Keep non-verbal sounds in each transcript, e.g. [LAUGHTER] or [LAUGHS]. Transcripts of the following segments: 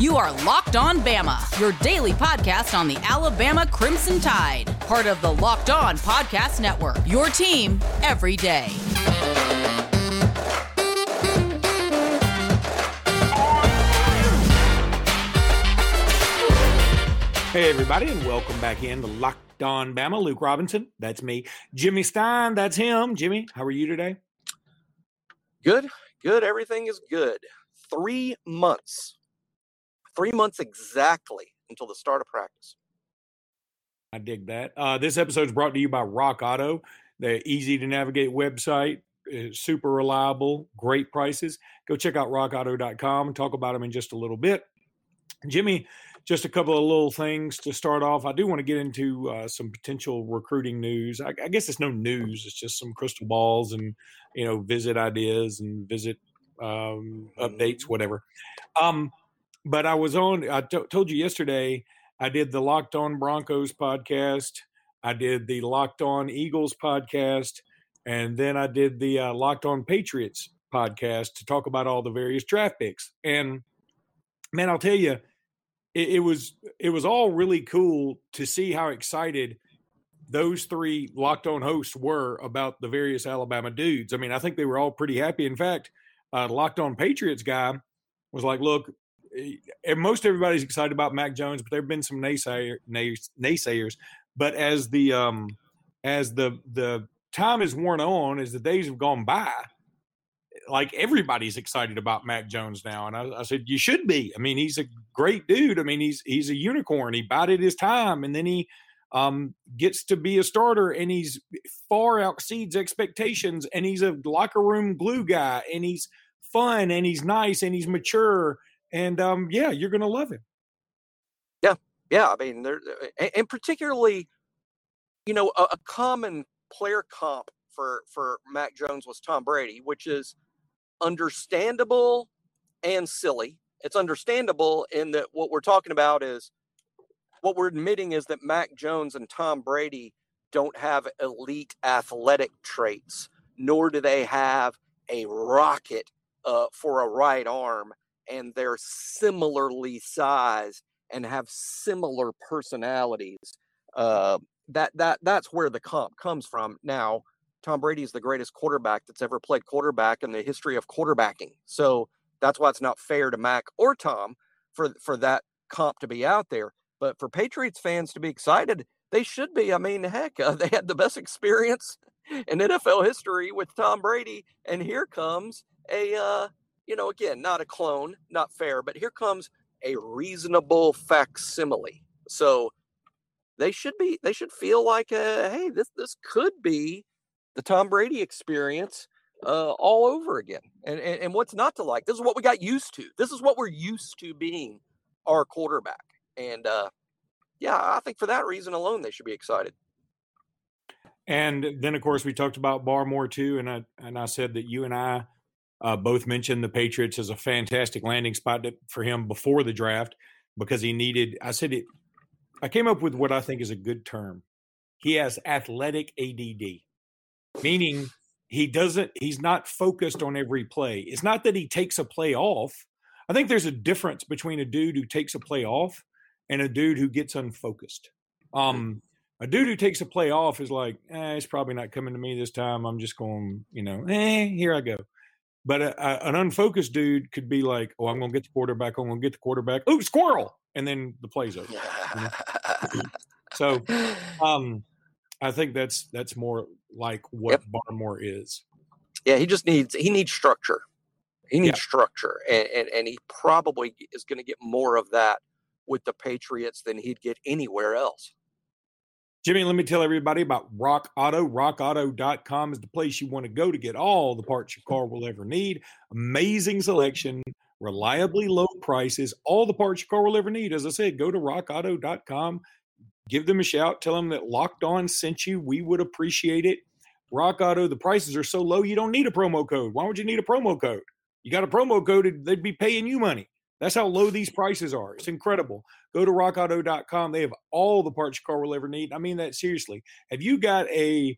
You are Locked On Bama, your daily podcast on the Alabama Crimson Tide, part of the Locked On Podcast Network. Your team every day. Hey, everybody, and welcome back in to Locked On Bama. Luke Robinson, that's me. Jimmy Stein, that's him. Jimmy, how are you today? Good, good. Everything is good. Three months, three months exactly until the start of practice. I dig that. Uh, this episode is brought to you by Rock Auto, the easy to navigate website, uh, super reliable, great prices. Go check out rockauto.com and talk about them in just a little bit. Jimmy, just a couple of little things to start off. I do want to get into uh, some potential recruiting news. I, I, guess it's no news; it's just some crystal balls and you know visit ideas and visit um, updates, whatever. Um, but I was on. I t- told you yesterday. I did the Locked On Broncos podcast. I did the Locked On Eagles podcast, and then I did the uh, Locked On Patriots podcast to talk about all the various draft picks. And man, I'll tell you it, it was it was all really cool to see how excited those three locked on hosts were about the various Alabama dudes. I mean, I think they were all pretty happy. In fact, uh, locked on Patriots guy was like, "Look, most everybody's excited about Mac Jones, but there've been some naysayer, naysayers. But as the um, as the the time has worn on, as the days have gone by, like everybody's excited about Mac Jones now. And I, I, said, you should be. I mean, he's a great dude. I mean, he's he's a unicorn. He bided his time, and then he um, gets to be a starter, and he's far exceeds expectations. And he's a locker room glue guy, and he's fun, and he's nice, and he's mature. And um, yeah, you're gonna love him. Yeah, yeah. I mean, there, and particularly, you know, a, a common player comp for for Mac Jones was Tom Brady, which is understandable and silly. It's understandable in that what we're talking about is what we're admitting is that Mac Jones and Tom Brady don't have elite athletic traits, nor do they have a rocket uh, for a right arm, and they're similarly sized and have similar personalities. Uh, that that that's where the comp comes from. Now, Tom Brady is the greatest quarterback that's ever played quarterback in the history of quarterbacking. So that's why it's not fair to Mac or Tom for for that comp to be out there. But for Patriots fans to be excited, they should be. I mean, heck, uh, [LAUGHS] they had the best experience in NFL history with Tom Brady, and here comes a uh, you know again not a clone, not fair, but here comes a reasonable facsimile. So they should be they should feel like uh, hey this this could be the Tom Brady experience uh, all over again. And, and, and what's not to like? This is what we got used to. This is what we're used to being our quarterback. And uh, yeah, I think for that reason alone, they should be excited. And then, of course, we talked about Barmore too, and I and I said that you and I uh, both mentioned the Patriots as a fantastic landing spot for him before the draft because he needed. I said it. I came up with what I think is a good term. He has athletic ADD meaning he doesn't he's not focused on every play. It's not that he takes a play off. I think there's a difference between a dude who takes a play off and a dude who gets unfocused. Um a dude who takes a play off is like, eh, it's probably not coming to me this time. I'm just going, you know, eh, here I go. But a, a, an unfocused dude could be like, oh, I'm going to get the quarterback. I'm going to get the quarterback. Oh, squirrel. And then the play's over. [LAUGHS] so um, I think that's that's more like what yep. Barmore is. Yeah, he just needs he needs structure. He needs yeah. structure, and, and and he probably is going to get more of that with the Patriots than he'd get anywhere else. Jimmy, let me tell everybody about Rock Auto. RockAuto.com is the place you want to go to get all the parts your car will ever need. Amazing selection, reliably low prices, all the parts your car will ever need. As I said, go to RockAuto.com give them a shout. Tell them that Locked On sent you. We would appreciate it. Rock Auto, the prices are so low, you don't need a promo code. Why would you need a promo code? You got a promo code, they'd be paying you money. That's how low these prices are. It's incredible. Go to rockauto.com. They have all the parts your car will ever need. I mean that seriously. Have you got a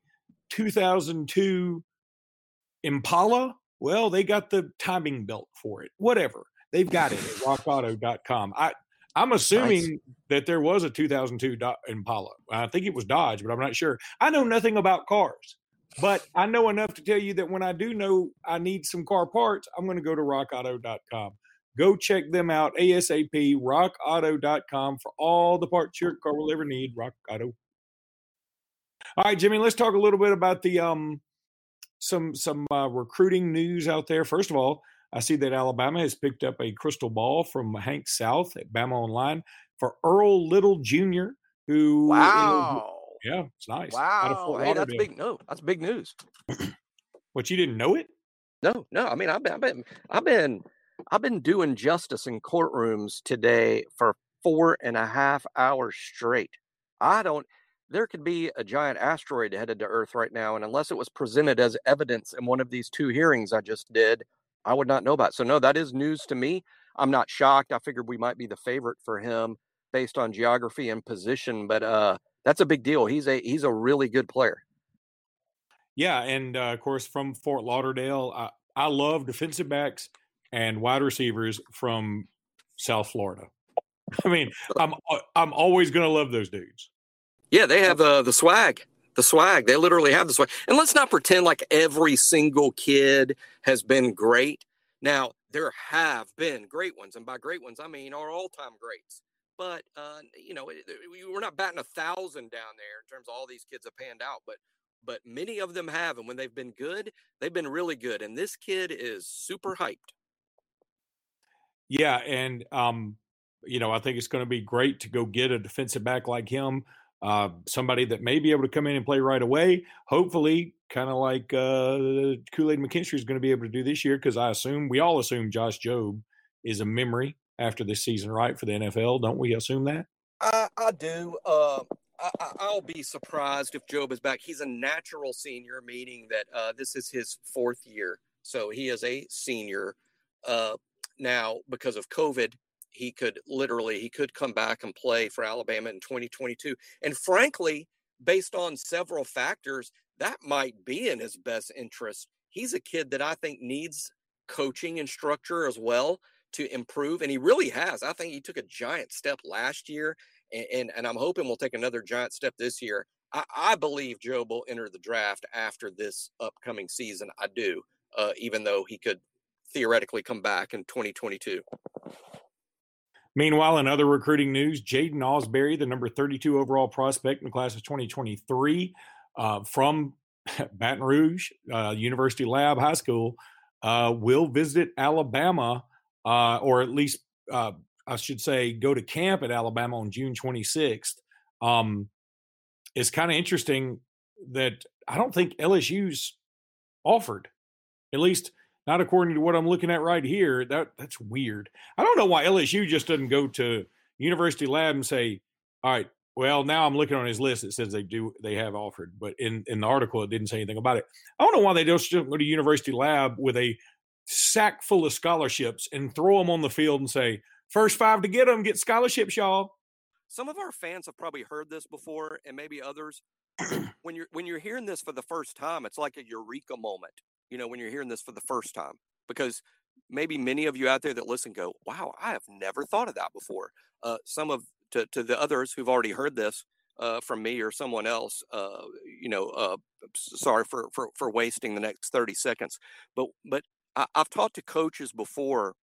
2002 Impala? Well, they got the timing belt for it. Whatever. they've got it at rockauto.com. I I'm assuming nice. that there was a 2002 Impala. I think it was Dodge, but I'm not sure. I know nothing about cars, but I know enough to tell you that when I do know I need some car parts, I'm going to go to rockauto.com. Go check them out ASAP, rockauto.com for all the parts your car will ever need. Rock Auto. All right, Jimmy, let's talk a little bit about the um some some uh, recruiting news out there. First of all, I see that Alabama has picked up a crystal ball from Hank South at Bama Online for Earl Little Jr., who wow. Is, yeah, it's nice. Wow. Hey, that's big no, that's big news. what you didn't know it? No, no. I mean, I've been, I've been, I've been, I've been doing justice in courtrooms today for four and a half hours straight. I don't there could be a giant asteroid headed to Earth right now, and unless it was presented as evidence in one of these two hearings I just did, I would not know about. It. So no, that is news to me. I'm not shocked. I figured we might be the favorite for him based on geography and position, but uh, that's a big deal. He's a he's a really good player. Yeah, and uh, of course from Fort Lauderdale, I, I love defensive backs and wide receivers from South Florida. I mean, I'm uh, I'm always going to love those dudes. Yeah, they have uh, the swag. The swag. They literally have the swag. And let's not pretend like every single kid has been great. Now, there have been great ones. And by great ones, I mean our all time greats. But, uh, you know, we're not batting a thousand down there in terms of all these kids have panned out. But but many of them have. And when they've been good, they've been really good. And this kid is super hyped. Yeah. And, um, you know, I think it's going to be great to go get a defensive back like him uh, somebody that may be able to come in and play right away. Hopefully, kind of like uh, Kool Aid McKinstry is going to be able to do this year, because I assume we all assume Josh Jobe is a memory after this season, right, for the NFL. Don't we assume that? I, I do. Uh, I, will be surprised if Jobe is back. He's a natural senior, meaning that uh, this is his fourth year. So he is a senior. Uh, now, because of COVID, he could literally he could come back and play for Alabama in 2022. And frankly, based on several factors, that might be in his best interest. He's a kid that I think needs coaching and structure as well to improve, and he really has. I think he took a giant step last year, and and, and I'm hoping we'll take another giant step this year. I, I believe Joe will enter the draft after this upcoming season. I do, uh, even though he could theoretically come back in 2022. Meanwhile, in other recruiting news, Jaiden Ausberry, the number 32 overall prospect in the class of 2023 uh, from [LAUGHS] Baton Rouge uh, University Lab High School, uh, will visit Alabama, uh, or at least uh, I should say, go to camp at Alabama on June 26th. Um, it's kind of interesting that I don't think LSU's offered, at least not according to what I'm looking at right here. That that's weird. I don't know why LSU just doesn't go to University Lab and say, "All right, well, now I'm looking on his list. It says they do they have offered, but in in the article it didn't say anything about it. I don't know why they just don't go to University Lab with a sack full of scholarships and throw them on the field and say, first five to get them get scholarships, y'all." Some of our fans have probably heard this before, and maybe others. [CLEARS THROAT] when you're when you're hearing this for the first time, it's like a eureka moment you know, when you're hearing this for the first time, because maybe many of you out there that listen go, wow, I have never thought of that before. Uh, some of, to, to the others who've already heard this uh, from me or someone else, uh, you know, uh, sorry for, for, for wasting the next 30 seconds. But, but I, have talked to coaches before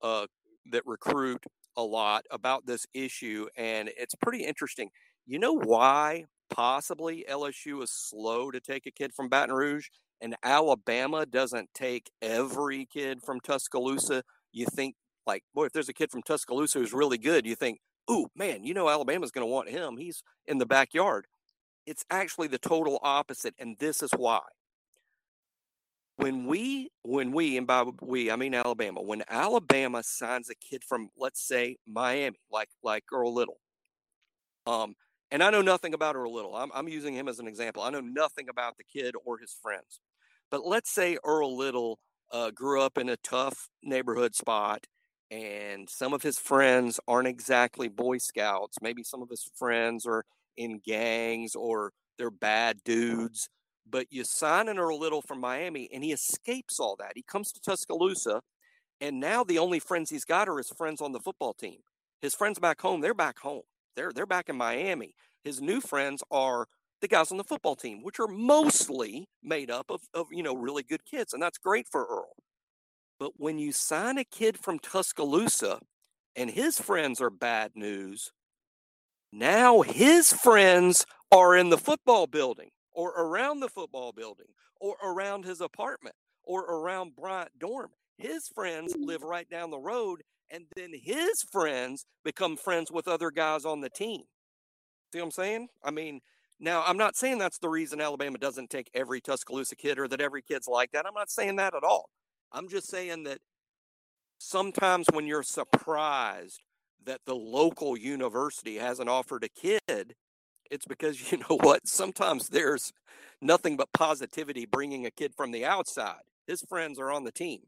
uh, that recruit a lot about this issue, and it's pretty interesting. You know why possibly LSU is slow to take a kid from Baton Rouge? And Alabama doesn't take every kid from Tuscaloosa, you think like, boy, if there's a kid from Tuscaloosa who's really good, you think, oh man, you know Alabama's going to want him. He's in the backyard. It's actually the total opposite, and this is why. When we, when we, and by we, I mean Alabama, when Alabama signs a kid from, let's say, Miami, like like Earl Little, um, and I know nothing about Earl Little. I'm, I'm using him as an example. I know nothing about the kid or his friends. But let's say Earl Little uh, grew up in a tough neighborhood spot and some of his friends aren't exactly Boy Scouts. Maybe some of his friends are in gangs or they're bad dudes. But you sign an Earl Little from Miami and he escapes all that. He comes to Tuscaloosa And now the only friends he's got are his friends on the football team. His friends back home, they're back home. They're they're back in Miami. His new friends are the guys on the football team, which are mostly made up of, of you know really good kids, and that's great for Earl. But when you sign a kid from Tuscaloosa and his friends are bad news, now his friends are in the football building or around the football building or around his apartment or around Bryant Dorm. His friends mm. live right down the road, and then his friends become friends with other guys on the team. See what I'm saying? I mean, now I'm not saying that's the reason Alabama doesn't take every Tuscaloosa kid or that every kid's like that. I'm not saying that at all. I'm just saying that sometimes when you're surprised that the local university hasn't offered a kid, it's because [LAUGHS] you know what? Sometimes there's nothing but positivity bringing a kid from the outside. His friends are on the team.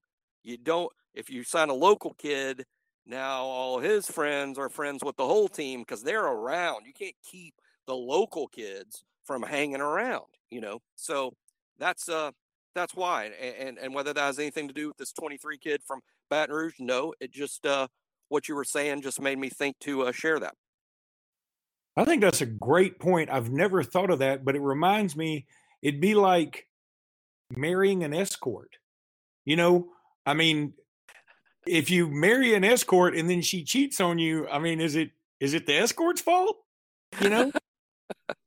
You don't, if you sign a local kid, now all his friends are friends with the whole team because they're around. You can't keep the local kids from hanging around, you know? So that's, uh, that's why. And, and whether that has anything to do with this 23 kid from Baton Rouge, no, it just, uh, what you were saying just made me think to uh, share that. I think that's a great point. I've never thought of that, but it reminds me it'd be like marrying an escort. You know, I mean, if you marry an escort and then she cheats on you, I mean, is it is it the escort's fault? You know?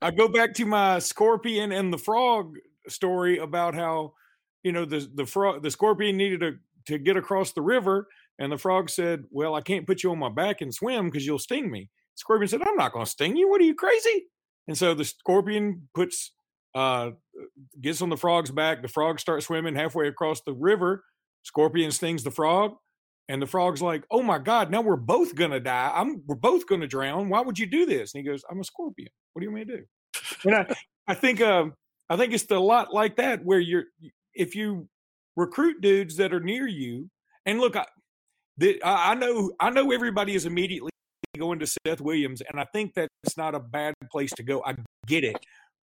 I go back to my scorpion and the frog story about how, you know, the the frog the scorpion needed to to get across the river and the frog said, Well, I can't put you on my back and swim because you'll sting me. Scorpion said, I'm not going to sting you. What are you crazy? And so the scorpion puts, uh, gets on the frog's back. The frog starts swimming halfway across the river. Scorpion stings the frog. And the frog's like, "Oh my God! Now we're both gonna die. I'm we're both gonna drown. Why would you do this?" And he goes, "I'm a scorpion. What do you want me to do?" And I, [LAUGHS] I think, um, I think it's a lot like that where you're if you recruit dudes that are near you, and look, I, the, I know I know everybody is immediately going to Seth Williams, and I think that's not a bad place to go. I get it,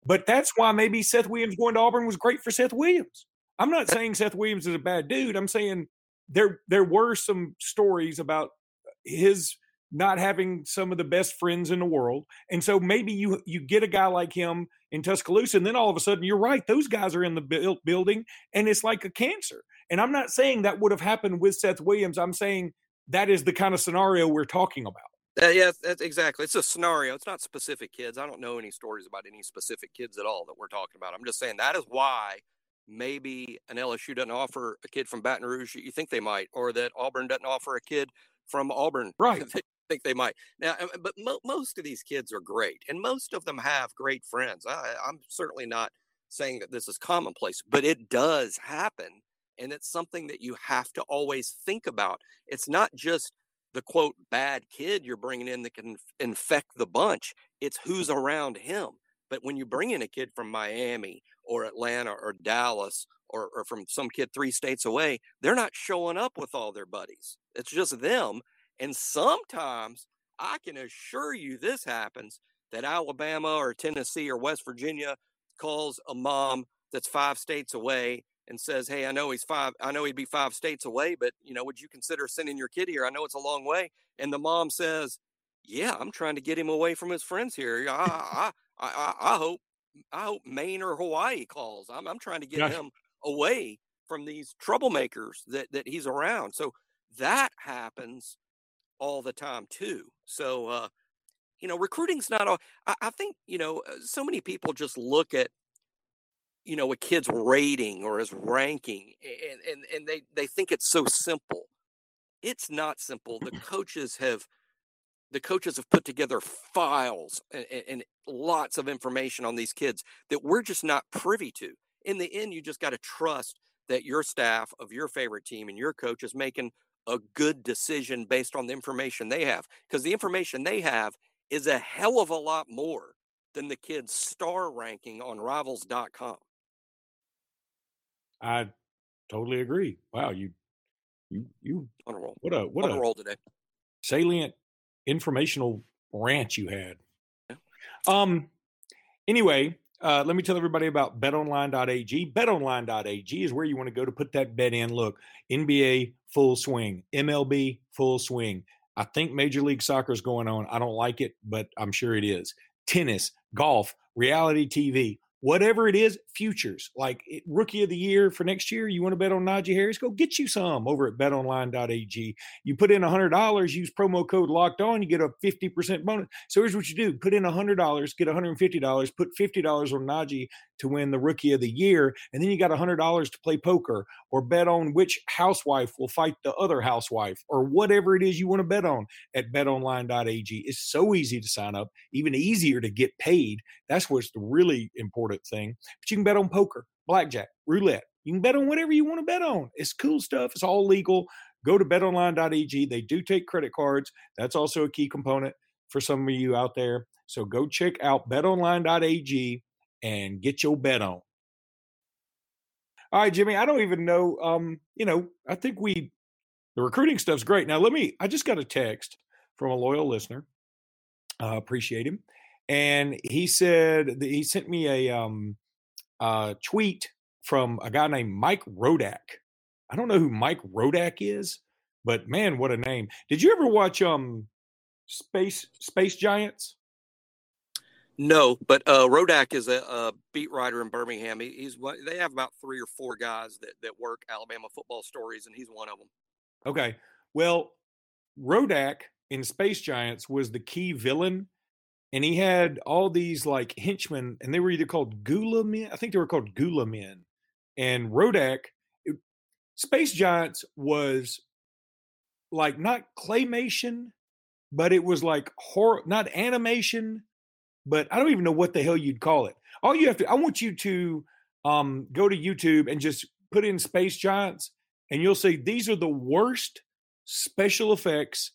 but that's why maybe Seth Williams going to Auburn was great for Seth Williams. I'm not saying Seth Williams is a bad dude. I'm saying there there were some stories about his not having some of the best friends in the world, and so maybe you you get a guy like him in Tuscaloosa, and then all of a sudden you're right; those guys are in the building, and it's like a cancer. And I'm not saying that would have happened with Seth Williams. I'm saying that is the kind of scenario we're talking about. Uh, yeah, that's exactly. It's a scenario. It's not specific kids. I don't know any stories about any specific kids at all that we're talking about. I'm just saying that is why maybe an LSU doesn't offer a kid from Baton Rouge you think they might, or that Auburn doesn't offer a kid from Auburn. [LAUGHS] Right. think they might. Now, uh, but mo- most of these kids are great, and most of them have great friends. I, I'm certainly not saying that this is commonplace, but it does happen and it's something that you have to always think about. It's not just the quote bad kid you're bringing in that can infect the bunch, it's who's around him. But when you bring in a kid from Miami or Atlanta or Dallas or, or from some kid three states away, they're not showing up with all their buddies. It's just them. And sometimes I can assure you this happens that Alabama or Tennessee or West Virginia calls a mom that's five states away and says, "Hey, I know he's five. I know he'd be five states away, but you know, would you consider sending your kid here? I know it's a long way." And the mom says, "Yeah, I'm trying to get him away from his friends here. I, I, I, I hope, I hope Maine or Hawaii calls. I'm, I'm trying to get him away from these troublemakers that that he's around. So that happens all the time too. So, uh, you know, recruiting's not all. I, I think you know, uh, so many people just look at you know a kid's rating or his ranking and and, and they they think it's so simple it's not simple the coaches have the coaches have put together files and, and lots of information on these kids that we're just not privy to in the end you just got to trust that your staff of your favorite team and your coach is making a good decision based on the information they have because the information they have is a hell of a lot more than the kid's star ranking on rivals.com I totally agree. Wow, you you you on a roll. What a what on a, roll today. Salient informational rant you had. Um anyway, uh, let me tell everybody about betonline.ag. Betonline.ag is where you want to go to put that bet in. Look, NBA full swing, MLB full swing. I think Major League Soccer is going on. I don't like it, but I'm sure it is. Tennis, golf, reality TV, whatever it is, futures like eh, rookie of the year for next year. You want to bet on Najee Harris? Go get you some over at betonline.ag. You put in $100, use promo code locked on, you get a 50% bonus. So here's what you do put in $100, get $150, put $50 on Najee to win the rookie of the year. And then you got $100 to play poker or bet on which housewife will fight the other housewife or whatever it is you want to bet on at betonline.ag. It's so easy to sign up, even easier to get paid. That's what's really important thing. But you can bet on poker, blackjack, roulette. You can bet on whatever you want to bet on. It's cool stuff. It's all legal. Go to betonline.ag. They do take credit cards. That's also a key component for some of you out there. So go check out betonline.ag and get your bet on. All right, Jimmy, I don't even know. Um, you know, I think we the recruiting stuff's great. Now, let me. I just got a text from a loyal listener. Uh, appreciate him, and he said he sent me a um, uh, tweet from a guy named Mike Rodak. I don't know who Mike Rodak is, but man, what a name! Did you ever watch um Space Space Giants? No, but uh, Rodak is a, a, beat writer in Birmingham. He, he's they have about three or four guys that that work Alabama football stories, and he's one of them. Okay, well, Rodak in Space Giants was the key villain, and he had all these like henchmen, and they were either called Gula men. I think they were called Gula men, and Rodak. It, Space Giants was like not claymation, but it was like horror, not animation but I don't even know what the hell you'd call it. All you have to, I want you to um, go to YouTube and just put in Space Giants, and you'll see these are the worst special effects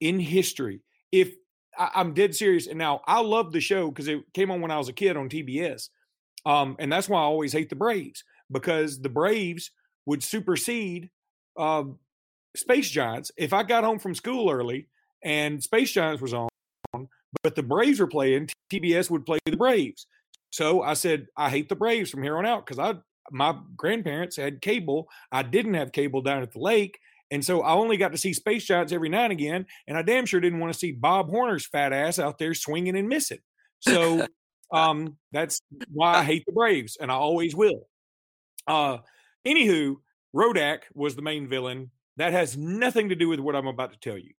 in history. If I, am dead serious, and now I love the show because it came on when I was a kid on TBS, um, and that's why I always hate the Braves because the Braves would supersede uh, Space Giants. If I got home from school early and Space Giants was on, but the Braves were playing, TBS would play the Braves. So I said, I hate the Braves from here on out because I my grandparents had cable. I didn't have cable down at the lake. And so I only got to see Space Giants every now and again. And I damn sure didn't want to see Bob Horner's fat ass out there swinging and missing. So um, that's why I hate the Braves and I always will. Uh, anywho, Rodak was the main villain. That has nothing to do with what I'm about to tell you.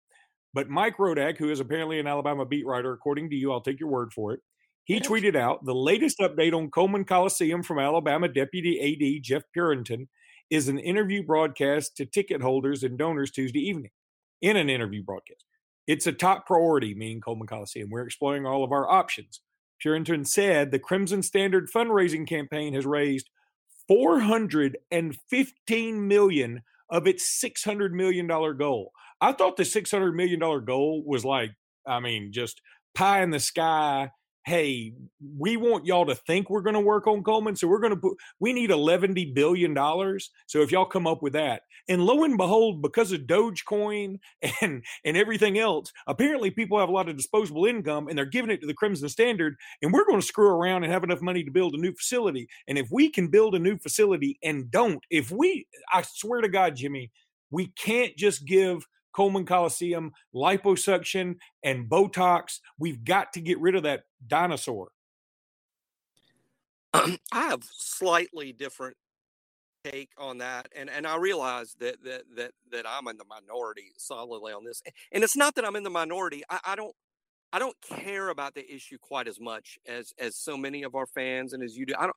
But Mike Rodak, who is apparently an Alabama beat writer, according to you, I'll take your word for it. He tweeted out the latest update on Coleman Coliseum from Alabama Deputy AD Jeff Purinton is an interview broadcast to ticket holders and donors Tuesday evening. In an interview broadcast, it's a top priority, meaning Coleman Coliseum. We're exploring all of our options. Purinton said the Crimson Standard fundraising campaign has raised 415 million of its 600 million dollar goal. I thought the six hundred million dollar goal was like, I mean, just pie in the sky. Hey, we want y'all to think we're going to work on Coleman, so we're going to put. We need eleven billion dollars. So if y'all come up with that, and lo and behold, because of Dogecoin [LAUGHS] and and everything else, apparently people have a lot of disposable income, and they're giving it to the Crimson Standard, and we're going to screw around and have enough money to build a new facility. And if we can build a new facility and don't, if we, I swear to God, Jimmy, we can't just give Coleman Coliseum, liposuction, and Botox. We've got to get rid of that dinosaur. [CLEARS THROAT] I have slightly different take on that, and and I realize that that that that I'm in the minority solidly on this, and it's not that I'm in the minority. I, I don't. I don't care about the issue quite as much as as so many of our fans and as you do. I don't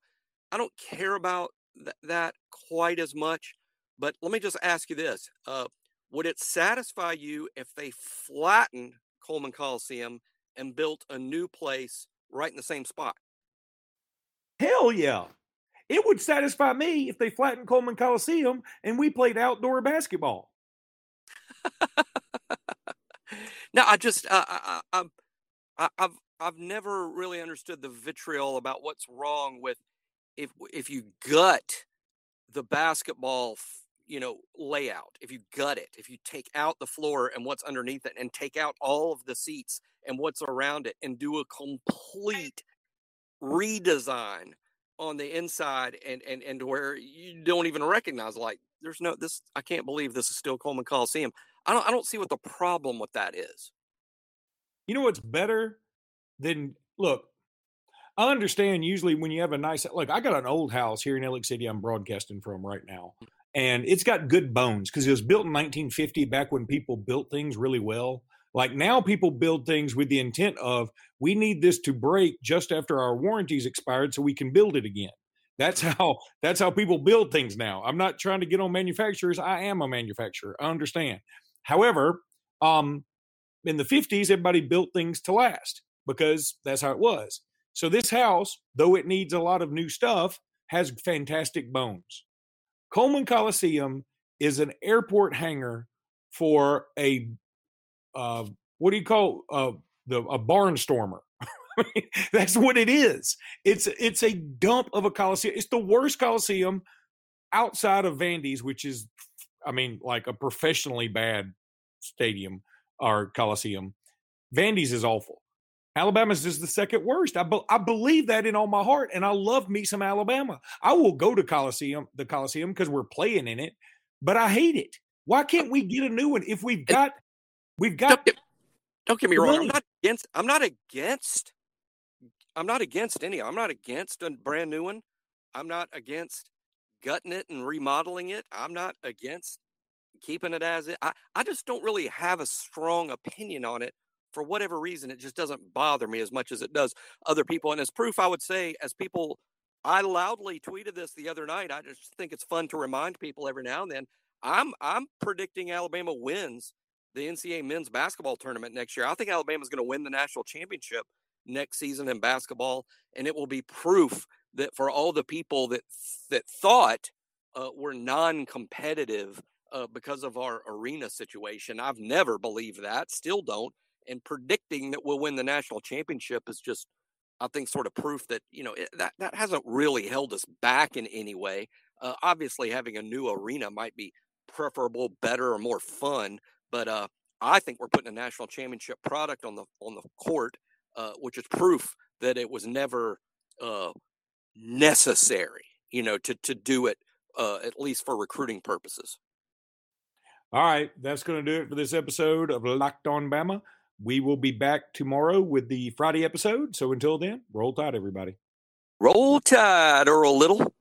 I don't care about th- that quite as much. But let me just ask you this: uh, would it satisfy you if they flattened Coleman Coliseum and built a new place right in the same spot? Hell yeah. It would satisfy me if they flattened Coleman Coliseum and we played outdoor basketball. [LAUGHS] now, I just, uh, I, I, I, I've, I've never really understood the vitriol about what's wrong with if if you gut the basketball you know layout if you gut it if you take out the floor and what's underneath it and take out all of the seats and what's around it and do a complete redesign on the inside and and and where you don't even recognize like there's no this I can't believe this is still Coleman Coliseum. I don't I don't see what the problem with that is. You know what's better than look, I understand usually when you have a nice look, I got an old house here in Ellick City I'm broadcasting from right now. Mm. And it's got good bones because it was built in 1950 back when people built things really well. Like now people build things with the intent of we need this to break just after our warranties expired so we can build it again. That's [LAUGHS] how that's how people build things now. I'm not trying to get on manufacturers. I am a manufacturer. I understand. However, um, in the 50s, everybody built things to last because that's how it was. So this house, though it needs a lot of new stuff, has fantastic bones. Coleman Coliseum is an airport hangar for a uh, what do you call uh, the a barnstormer? [LAUGHS] That's what it is. It's it's a dump of a coliseum. It's the worst coliseum outside of Vandy's, which is, I mean, like a professionally bad stadium or coliseum. Vandy's is awful. Alabama's is the second worst. I, be, I believe that in all my heart, and I love me some Alabama. I will go to Coliseum, the Coliseum, because we're playing in it, but I hate it. Why uh, can't we get a new one if we've got we've got? Don't get, don't get me wrong. I'm not against. I'm not against. I'm not against any. I'm not against a brand new one. I'm not against gutting it and remodeling it. I'm not against keeping it as it. I, I just don't really have a strong opinion on it for whatever reason, it just doesn't bother me as much as it does other people. And as proof, I would say, as people, I loudly tweeted this the other night. I just think it's fun to remind people every now and then. I'm I'm predicting Alabama wins the NCAA men's basketball tournament next year. I think Alabama's going to win the national championship next season in basketball, and it will be proof that for all the people that that thought uh, we're non-competitive uh, because of our arena situation, I've never believed that. Still don't and predicting that we'll win the national championship is just I think sort of proof that you know it, that that hasn't really held us back in any way. Uh, obviously, having a new arena might be preferable, better, or more fun, but uh, I think we're putting a national championship product on the on the court, uh, which is proof that it was never uh, necessary, you know, to to do it uh, at least for recruiting purposes. All right, that's going to do it for this episode of Locked On Bama. We will be back tomorrow with the Friday episode. So until then, roll tide, everybody. Roll tide, a little.